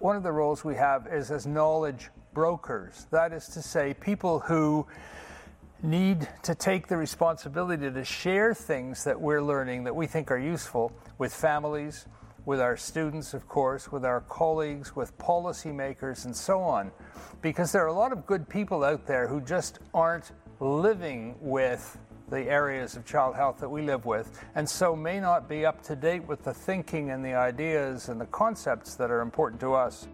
one of the roles we have is as knowledge brokers. That is to say, people who need to take the responsibility to share things that we're learning that we think are useful with families, with our students, of course, with our colleagues, with policymakers, and so on. Because there are a lot of good people out there who just aren't living with the areas of child health that we live with, and so may not be up to date with the thinking and the ideas and the concepts that are important to us.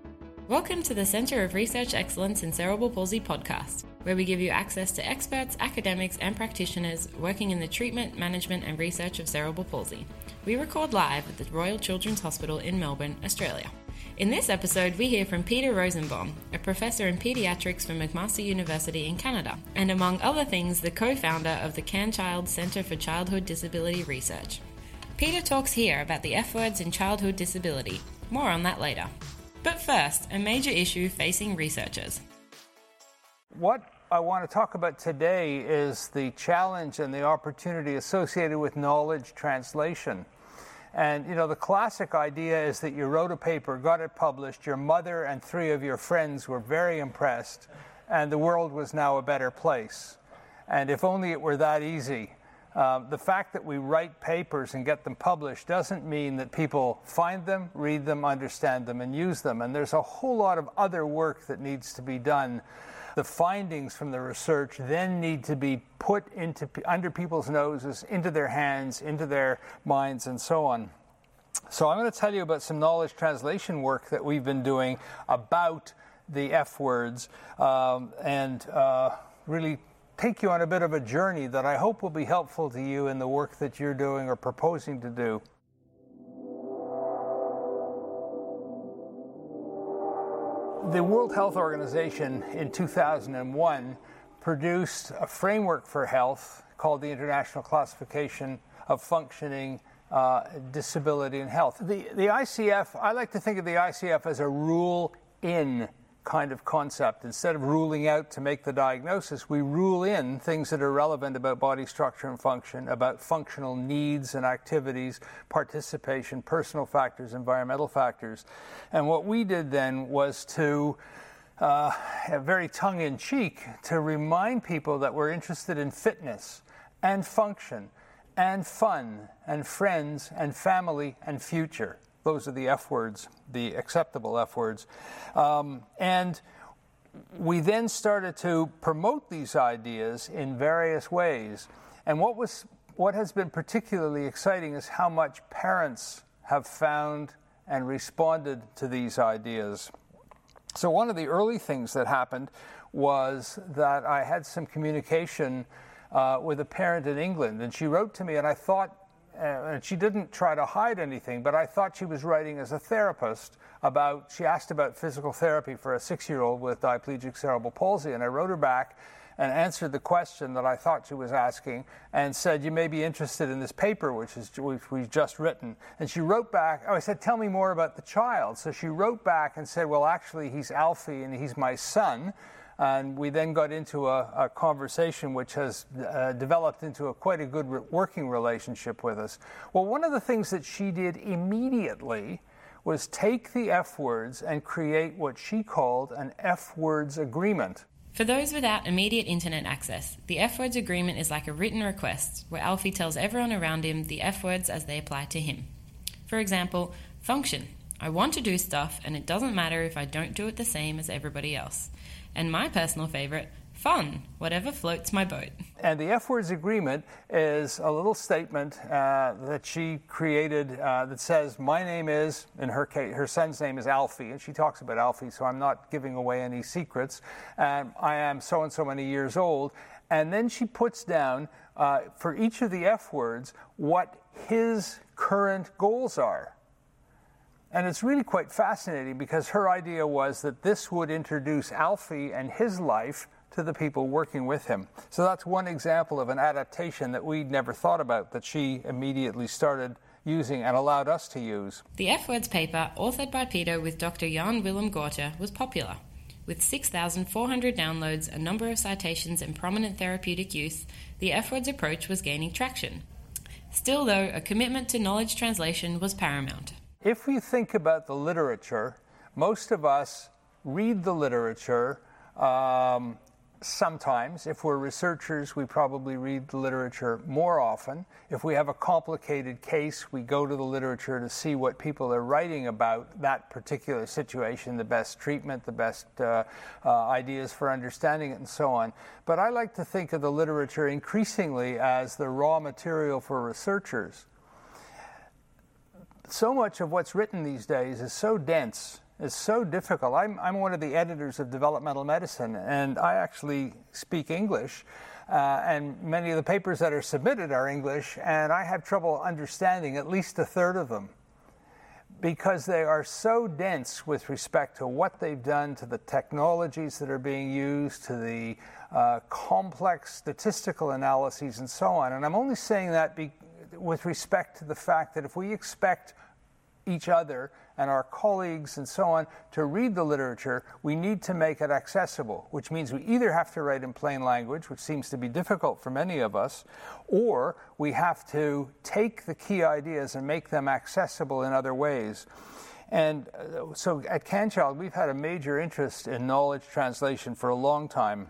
Welcome to the Centre of Research Excellence in Cerebral Palsy podcast, where we give you access to experts, academics, and practitioners working in the treatment, management, and research of cerebral palsy. We record live at the Royal Children's Hospital in Melbourne, Australia. In this episode, we hear from Peter Rosenbaum, a professor in pediatrics from McMaster University in Canada, and among other things, the co founder of the CanChild Centre for Childhood Disability Research. Peter talks here about the F words in childhood disability. More on that later. But first, a major issue facing researchers. What I want to talk about today is the challenge and the opportunity associated with knowledge translation. And you know, the classic idea is that you wrote a paper, got it published, your mother and three of your friends were very impressed, and the world was now a better place. And if only it were that easy. Uh, the fact that we write papers and get them published doesn't mean that people find them, read them, understand them, and use them. And there's a whole lot of other work that needs to be done. The findings from the research then need to be put into under people's noses, into their hands, into their minds, and so on. So I'm going to tell you about some knowledge translation work that we've been doing about the F words um, and uh, really take you on a bit of a journey that I hope will be helpful to you in the work that you're doing or proposing to do. The World Health Organization in 2001 produced a framework for health called the International Classification of Functioning uh, Disability and Health. The, the ICF, I like to think of the ICF as a rule in kind of concept. Instead of ruling out to make the diagnosis, we rule in things that are relevant about body structure and function, about functional needs and activities, participation, personal factors, environmental factors. And what we did then was to uh, very tongue in cheek to remind people that we're interested in fitness and function and fun and friends and family and future. Those are the F words, the acceptable F words. Um, and we then started to promote these ideas in various ways. And what, was, what has been particularly exciting is how much parents have found and responded to these ideas. So, one of the early things that happened was that I had some communication uh, with a parent in England, and she wrote to me, and I thought Uh, and she didn't try to hide anything, but I thought she was writing as a therapist about, she asked about physical therapy for a six year old with diplegic cerebral palsy, and I wrote her back and answered the question that I thought she was asking and said, You may be interested in this paper, which, is, which we've just written. And she wrote back, oh, I said, Tell me more about the child. So she wrote back and said, Well, actually, he's Alfie and he's my son. And we then got into a, a conversation which has uh, developed into a quite a good re- working relationship with us. Well, one of the things that she did immediately was take the F words and create what she called an F words agreement. For those without immediate internet access, the F words agreement is like a written request where Alfie tells everyone around him the F words as they apply to him. For example, function. I want to do stuff and it doesn't matter if I don't do it the same as everybody else and my personal favorite, fun, whatever floats my boat. And the F Words Agreement is a little statement uh, that she created uh, that says, My name is, in her case, her son's name is Alfie, and she talks about Alfie, so I'm not giving away any secrets. Um, I am so and so many years old. And then she puts down uh, for each of the F words what his current goals are. And it's really quite fascinating because her idea was that this would introduce Alfie and his life to the people working with him. So that's one example of an adaptation that we'd never thought about that she immediately started using and allowed us to use. The F Words paper, authored by Peter with Dr. Jan Willem Gorter, was popular. With 6,400 downloads, a number of citations, and prominent therapeutic use, the F Words approach was gaining traction. Still, though, a commitment to knowledge translation was paramount. If we think about the literature, most of us read the literature. Um, sometimes. If we're researchers, we probably read the literature more often. If we have a complicated case, we go to the literature to see what people are writing about that particular situation, the best treatment, the best uh, uh, ideas for understanding it, and so on. But I like to think of the literature increasingly as the raw material for researchers. So much of what's written these days is so dense is so difficult. I'm, I'm one of the editors of developmental medicine, and I actually speak English. Uh, and many of the papers that are submitted are English, and I have trouble understanding at least a third of them because they are so dense with respect to what they've done, to the technologies that are being used, to the uh, complex statistical analyses, and so on. And I'm only saying that be- with respect to the fact that if we expect each other and our colleagues and so on to read the literature, we need to make it accessible, which means we either have to write in plain language, which seems to be difficult for many of us, or we have to take the key ideas and make them accessible in other ways. And uh, so at CanChild, we've had a major interest in knowledge translation for a long time.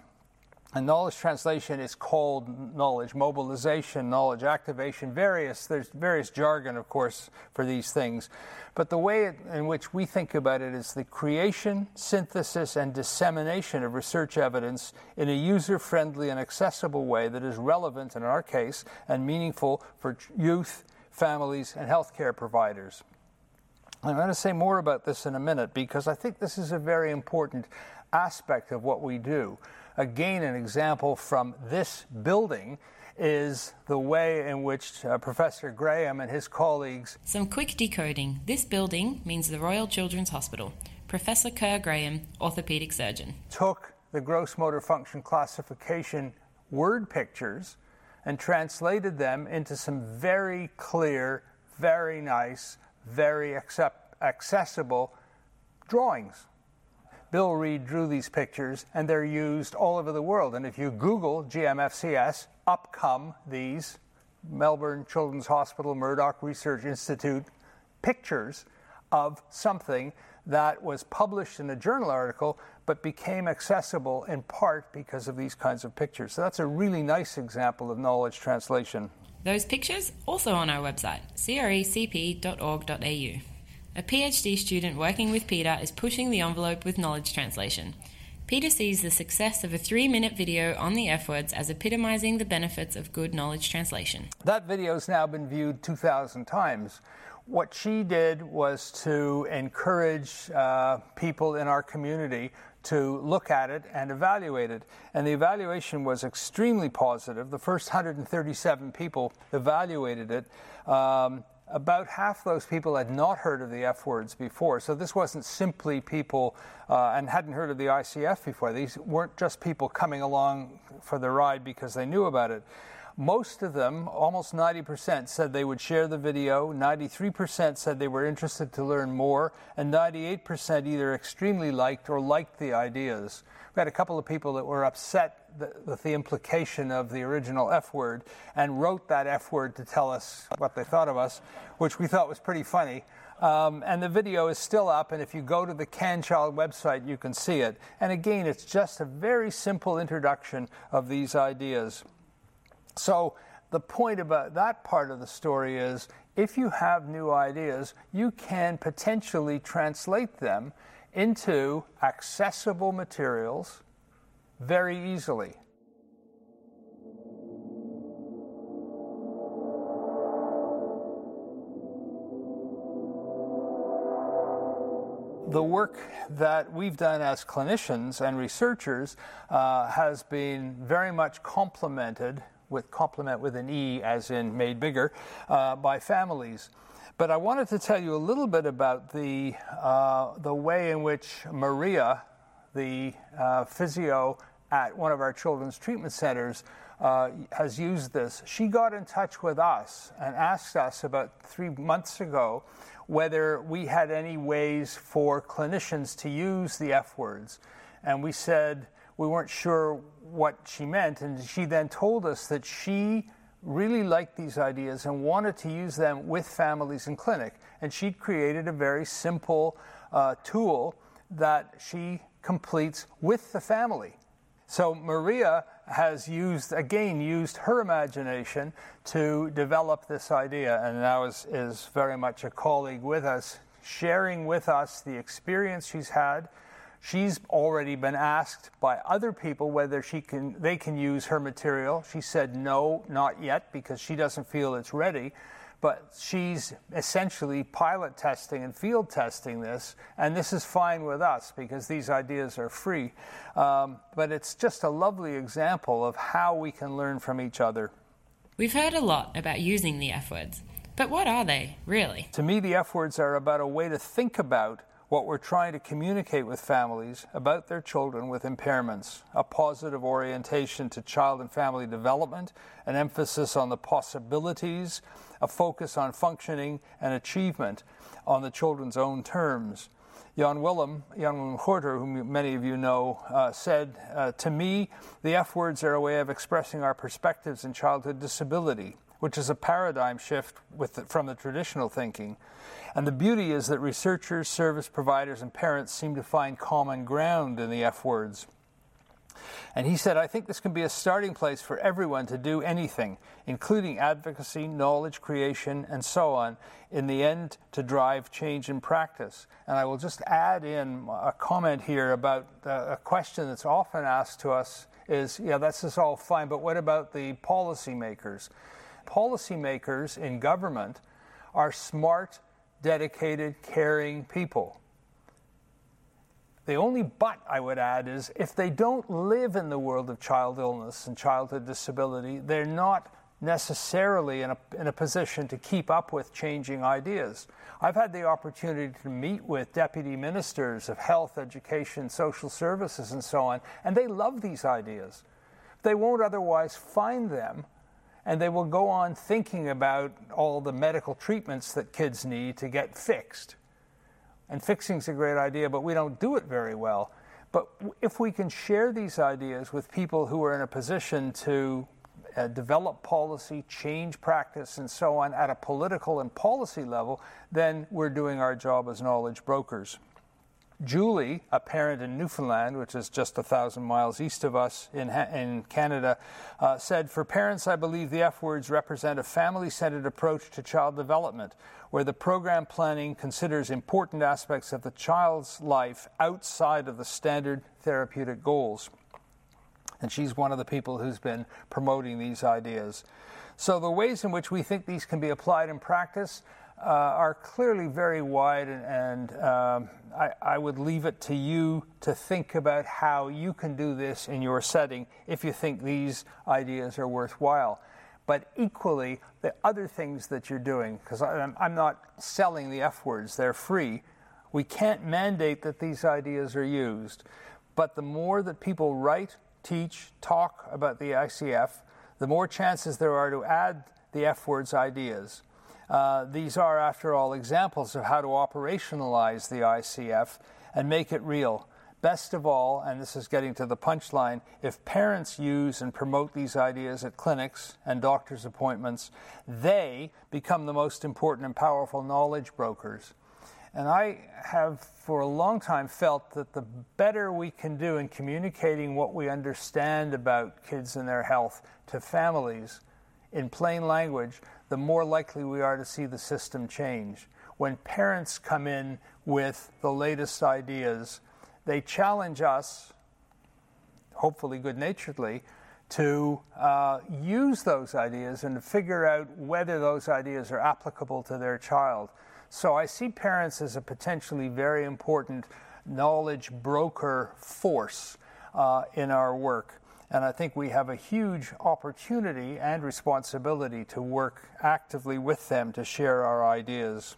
And knowledge translation is called knowledge mobilization, knowledge activation, various, there's various jargon, of course, for these things. But the way in which we think about it is the creation, synthesis, and dissemination of research evidence in a user friendly and accessible way that is relevant in our case and meaningful for youth, families, and healthcare providers. I'm going to say more about this in a minute because I think this is a very important aspect of what we do. Again, an example from this building is the way in which uh, Professor Graham and his colleagues. Some quick decoding. This building means the Royal Children's Hospital. Professor Kerr Graham, orthopedic surgeon. Took the gross motor function classification word pictures and translated them into some very clear, very nice, very accept- accessible drawings. Bill Reid drew these pictures, and they're used all over the world. And if you Google GMFCS, up come these Melbourne Children's Hospital, Murdoch Research Institute pictures of something that was published in a journal article but became accessible in part because of these kinds of pictures. So that's a really nice example of knowledge translation. Those pictures also on our website, crecp.org.au. A PhD student working with Peter is pushing the envelope with knowledge translation. Peter sees the success of a three minute video on the F words as epitomizing the benefits of good knowledge translation. That video has now been viewed 2,000 times. What she did was to encourage uh, people in our community to look at it and evaluate it. And the evaluation was extremely positive. The first 137 people evaluated it. Um, about half those people had not heard of the F words before. So this wasn't simply people uh, and hadn't heard of the ICF before. These weren't just people coming along for the ride because they knew about it. Most of them, almost 90%, said they would share the video, 93% said they were interested to learn more, and 98% either extremely liked or liked the ideas. We had a couple of people that were upset with the implication of the original F word and wrote that F word to tell us what they thought of us, which we thought was pretty funny. Um, and the video is still up, and if you go to the CanChild website, you can see it. And again, it's just a very simple introduction of these ideas. So the point about that part of the story is if you have new ideas, you can potentially translate them into accessible materials very easily. the work that we've done as clinicians and researchers uh, has been very much complemented with complement with an E, as in made bigger, uh, by families. But I wanted to tell you a little bit about the, uh, the way in which Maria, the uh, physio at one of our children's treatment centers, uh, has used this. She got in touch with us and asked us about three months ago whether we had any ways for clinicians to use the F words. And we said, we weren't sure what she meant. And she then told us that she really liked these ideas and wanted to use them with families in clinic. And she'd created a very simple uh, tool that she completes with the family. So Maria has used, again, used her imagination to develop this idea and now is, is very much a colleague with us, sharing with us the experience she's had. She's already been asked by other people whether she can, they can use her material. She said no, not yet, because she doesn't feel it's ready but she's essentially pilot testing and field testing this, and this is fine with us because these ideas are free. Um, but it's just a lovely example of how we can learn from each other. We've heard a lot about using the F words, but what are they, really? To me, the F words are about a way to think about what we're trying to communicate with families about their children with impairments, a positive orientation to child and family development, an emphasis on the possibilities, a focus on functioning and achievement on the children's own terms. Jan Willem, Jan Willem Gorter, whom many of you know, uh, said, uh, To me, the F words are a way of expressing our perspectives in childhood disability, which is a paradigm shift the, from the traditional thinking. And the beauty is that researchers, service providers, and parents seem to find common ground in the F words. And he said, I think this can be a starting place for everyone to do anything, including advocacy, knowledge creation, and so on, in the end to drive change in practice. And I will just add in a comment here about uh, a question that's often asked to us is, yeah, that's all fine, but what about the policymakers? Policymakers in government are smart dedicated, caring people. The only but I would add is if they don't live in the world of child illness and childhood disability, they're not necessarily in a, in a position to keep up with changing ideas. I've had the opportunity to meet with deputy ministers of health, education, social services, and so on, and they love these ideas. They won't otherwise find them and they will go on thinking about all the medical treatments that kids need to get fixed. And fixing is a great idea, but we don't do it very well. But if we can share these ideas with people who are in a position to uh, develop policy, change practice, and so on at a political and policy level, then we're doing our job as knowledge brokers. Julie, a parent in Newfoundland, which is just a thousand miles east of us in, in Canada, uh, said, For parents, I believe the F words represent a family centered approach to child development, where the program planning considers important aspects of the child's life outside of the standard therapeutic goals. And she's one of the people who's been promoting these ideas. So, the ways in which we think these can be applied in practice are clearly very wide, and, and um, I, I, would leave it to you to think about how you can do this in your setting if you think these ideas are worthwhile. But equally, the other things that you're doing, because I'm, I'm not selling the F words, they're free. We can't mandate that these ideas are used. But the more that people write, teach, talk about the ICF, the more chances there are to add the F words ideas. Uh, these are, after all, examples of how to operationalize the ICF and make it real. Best of all, and this is getting to the punchline, if parents use and promote these ideas at clinics and doctor's appointments, they become the most important and powerful knowledge brokers. And I have for a long time felt that the better we can do in communicating what we understand about kids and their health to families in plain language, the more likely we are to see the system change. When parents come in with the latest ideas, they challenge us, hopefully good naturedly, to uh, use those ideas and to figure out whether those ideas are applicable to their child. So I see parents as a potentially very important knowledge broker force uh, in our work. And I think we have a huge opportunity and responsibility to work actively with them to share our ideas.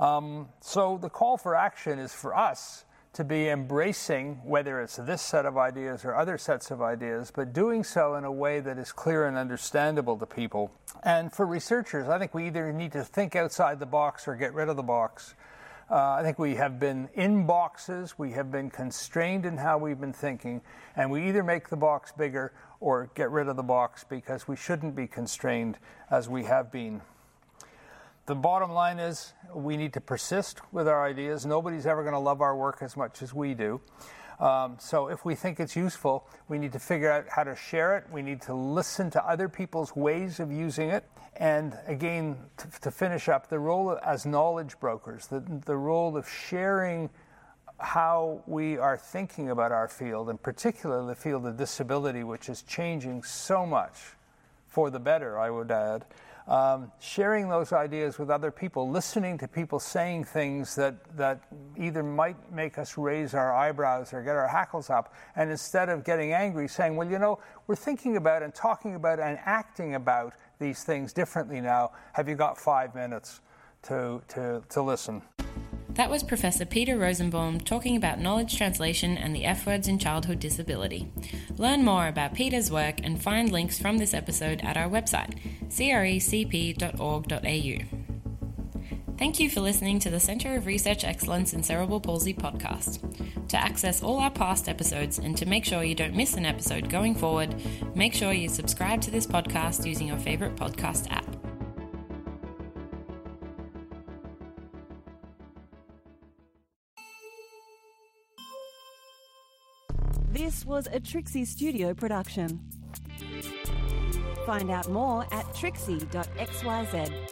Um, so the call for action is for us to be embracing whether it's this set of ideas or other sets of ideas, but doing so in a way that is clear and understandable to people. And for researchers, I think we either need to think outside the box or get rid of the box. Uh, I think we have been in boxes, we have been constrained in how we've been thinking, and we either make the box bigger or get rid of the box because we shouldn't be constrained as we have been. the bottom line is we need to persist with our ideas. Nobody's ever going to love our work as much as we do. Um, so if we think it's useful, we need to figure out how to share it. We need to listen to other people's ways of using it. And again, to, to finish up, the role as knowledge brokers, the, the role of sharing how we are thinking about our field, and particularly the field of disability, which is changing so much for the better, I would add um, sharing those ideas with other people, listening to people saying things that, that either might make us raise our eyebrows or get our hackles up, and instead of getting angry, saying, Well, you know, we're thinking about and talking about and acting about these things differently now. Have you got five minutes to, to, to listen? That was Professor Peter Rosenbaum talking about knowledge translation and the F words in childhood disability. Learn more about Peter's work and find links from this episode at our website, crecp.org.au. Thank you for listening to the Centre of Research Excellence in Cerebral Palsy podcast. To access all our past episodes and to make sure you don't miss an episode going forward, make sure you subscribe to this podcast using your favourite podcast app. Was a Trixie Studio production. Find out more at trixie.xyz.